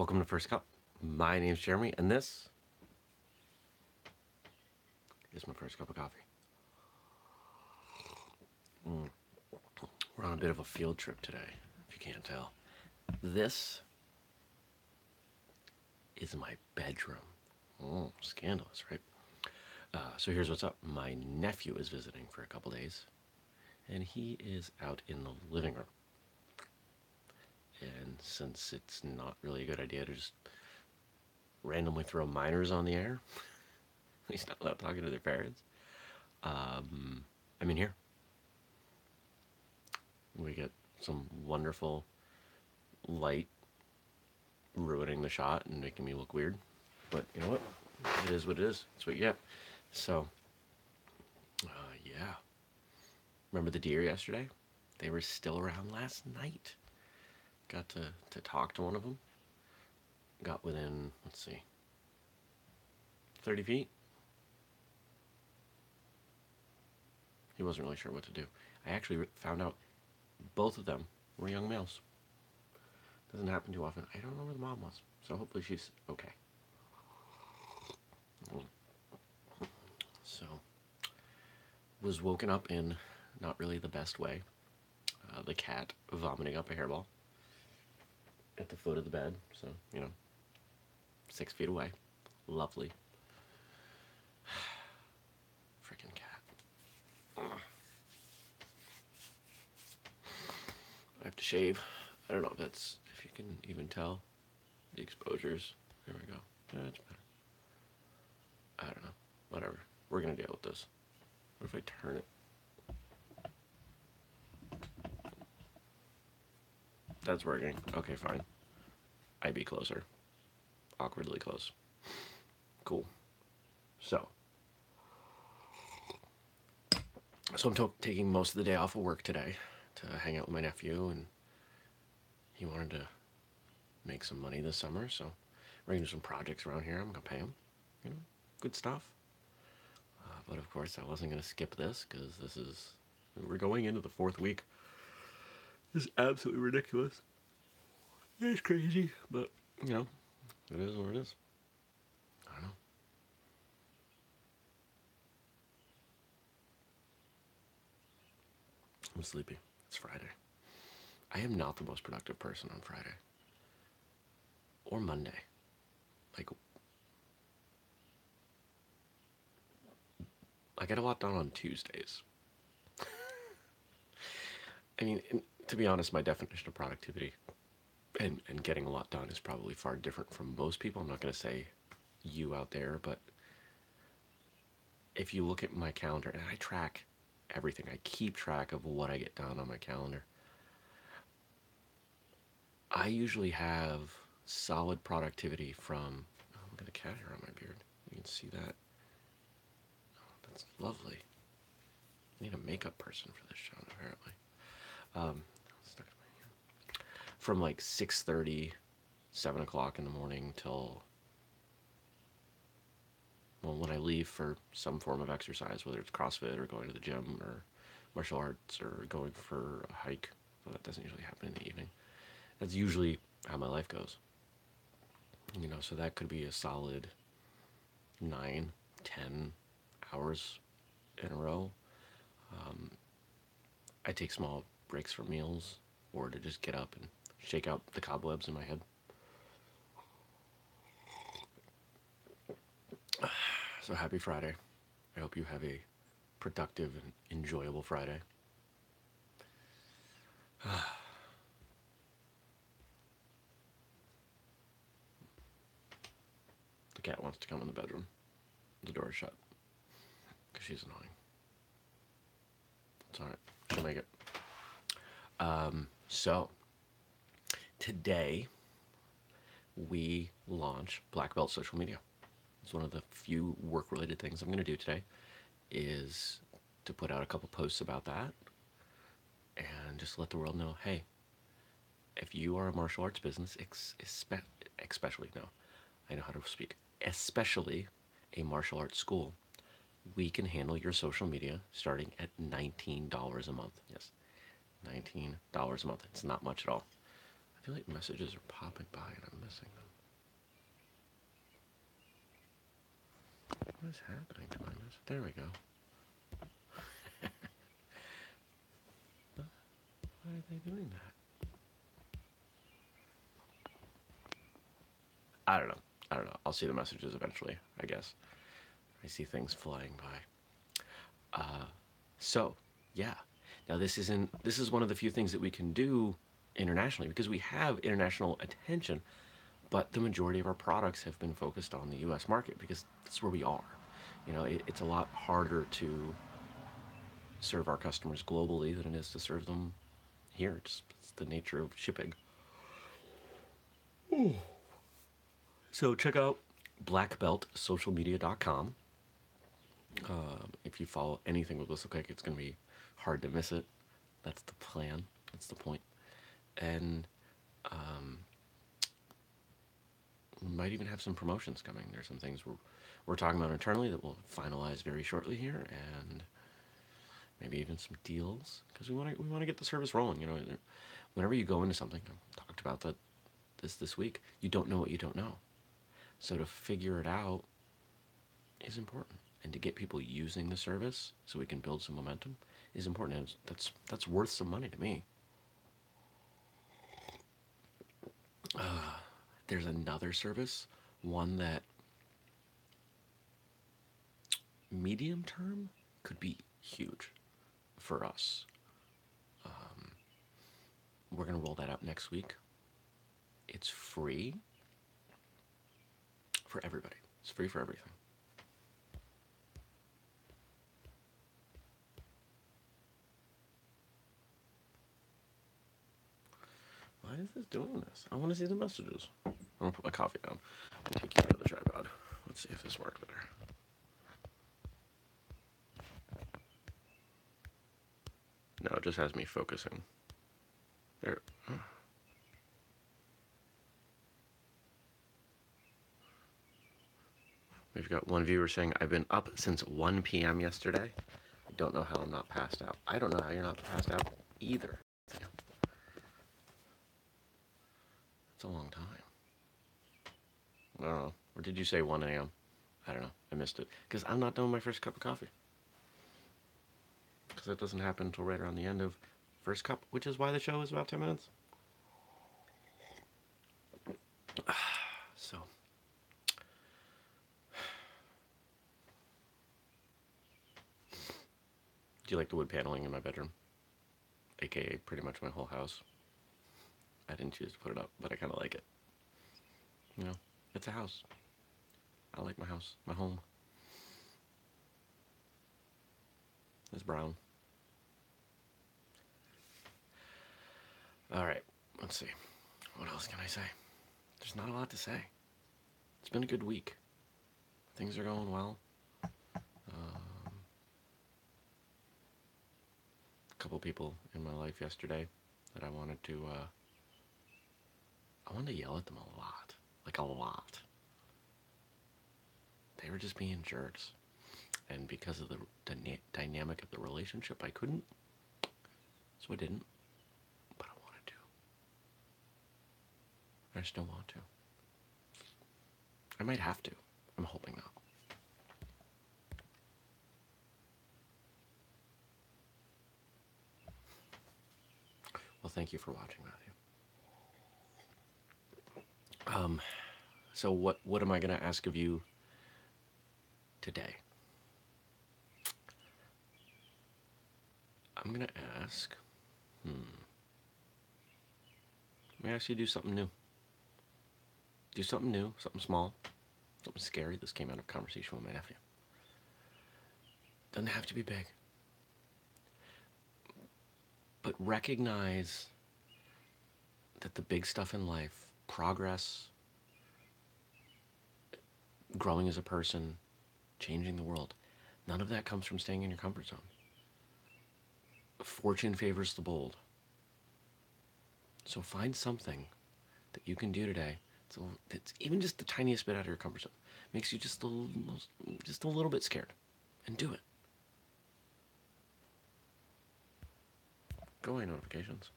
Welcome to First Cup. My name's Jeremy, and this is my first cup of coffee. Mm. We're on a bit of a field trip today, if you can't tell. This is my bedroom. Oh, scandalous, right? Uh, so here's what's up. My nephew is visiting for a couple days, and he is out in the living room. And since it's not really a good idea to just randomly throw minors on the air, he's not allowed talking to their parents. Um, I mean, here. We get some wonderful light ruining the shot and making me look weird. But you know what? It is what it is. It's what you get. So, uh, yeah. Remember the deer yesterday? They were still around last night. Got to, to talk to one of them. Got within, let's see, 30 feet. He wasn't really sure what to do. I actually found out both of them were young males. Doesn't happen too often. I don't know where the mom was, so hopefully she's okay. So, was woken up in not really the best way. Uh, the cat vomiting up a hairball at the foot of the bed, so, you know, six feet away. Lovely. Freaking cat. Ugh. I have to shave. I don't know if that's, if you can even tell the exposures. There we go. That's better. I don't know. Whatever. We're gonna deal with this. What if I turn it? That's working. Okay, fine. I'd be closer. Awkwardly close. Cool. So. So I'm to- taking most of the day off of work today to hang out with my nephew, and he wanted to make some money this summer, so we're gonna do some projects around here. I'm gonna pay him. You know, good stuff. Uh, but of course, I wasn't gonna skip this because this is we're going into the fourth week. This is absolutely ridiculous. It's crazy, but you know, it is what it is. I don't know. I'm sleepy. It's Friday. I am not the most productive person on Friday or Monday. Like, I get a lot done on Tuesdays. I mean, to be honest, my definition of productivity and, and getting a lot done is probably far different from most people. I'm not going to say you out there, but if you look at my calendar, and I track everything, I keep track of what I get done on my calendar. I usually have solid productivity from. Oh, look at the cat hair on my beard. You can see that. Oh, that's lovely. I need a makeup person for this show, apparently. Um, stuck in my hand. From like 6.30, 7 o'clock in the morning till well, when I leave for some form of exercise, whether it's CrossFit or going to the gym or martial arts or going for a hike, well, that doesn't usually happen in the evening. That's usually how my life goes. You know, so that could be a solid nine, ten hours in a row. Um, I take small breaks for meals or to just get up and shake out the cobwebs in my head. So happy Friday. I hope you have a productive and enjoyable Friday. the cat wants to come in the bedroom. The door is shut because she's annoying. It's alright. She'll make it. Um, so, today we launch Black Belt Social Media. It's one of the few work-related things I'm going to do today is to put out a couple posts about that and just let the world know, hey, if you are a martial arts business, especially no, I know how to speak, especially a martial arts school, we can handle your social media starting at $19 a month. Yes, $19 a month. It's not much at all feel like messages are popping by and I'm missing them. What is happening to my message? There we go. Why are they doing that? I don't know. I don't know. I'll see the messages eventually, I guess. I see things flying by. Uh, so, yeah. Now this isn't this is one of the few things that we can do internationally because we have international attention, but the majority of our products have been focused on the U.S. market because that's where we are. You know, it, it's a lot harder to serve our customers globally than it is to serve them here. It's, it's the nature of shipping. So check out blackbeltsocialmedia.com. Um, if you follow anything with WhistleKick, it's going to be hard to miss it. That's the plan. That's the point. And um, we might even have some promotions coming. There's some things we're, we're talking about internally that we'll finalize very shortly here, and maybe even some deals because we want to we want to get the service rolling. You know, whenever you go into something, I talked about that this this week. You don't know what you don't know, so to figure it out is important, and to get people using the service so we can build some momentum is important. And that's that's worth some money to me. Uh, there's another service, one that medium term could be huge for us. Um, we're going to roll that out next week. It's free for everybody, it's free for everything. Is this doing this? I want to see the messages. I'm gonna put my coffee down and take you of the tripod. Let's see if this works better. No, it just has me focusing. There. We've got one viewer saying, I've been up since 1 p.m. yesterday. I don't know how I'm not passed out. I don't know how you're not passed out either. It's a long time. I don't know. Or did you say 1 a.m.? I don't know. I missed it. Because I'm not done with my first cup of coffee. Because that doesn't happen until right around the end of first cup, which is why the show is about 10 minutes. So. Do you like the wood paneling in my bedroom? AKA pretty much my whole house. I didn't choose to put it up, but I kind of like it. You know, it's a house. I like my house, my home. It's brown. All right, let's see. What else can I say? There's not a lot to say. It's been a good week. Things are going well. Um, a couple people in my life yesterday that I wanted to. Uh, I wanted to yell at them a lot, like a lot. They were just being jerks, and because of the dyna- dynamic of the relationship, I couldn't. So I didn't, but I wanted to. I still want to. I might have to. I'm hoping not. Well, thank you for watching, Matthew. Um, so what what am I going to ask of you today? I'm going to ask. Hmm. Let me ask you to do something new. Do something new, something small, something scary. This came out of conversation with my nephew. Doesn't have to be big. But recognize that the big stuff in life, progress, growing as a person, changing the world, none of that comes from staying in your comfort zone. Fortune favors the bold. So find something that you can do today it's even just the tiniest bit out of your comfort zone makes you just a just a little bit scared, and do it. Go away notifications.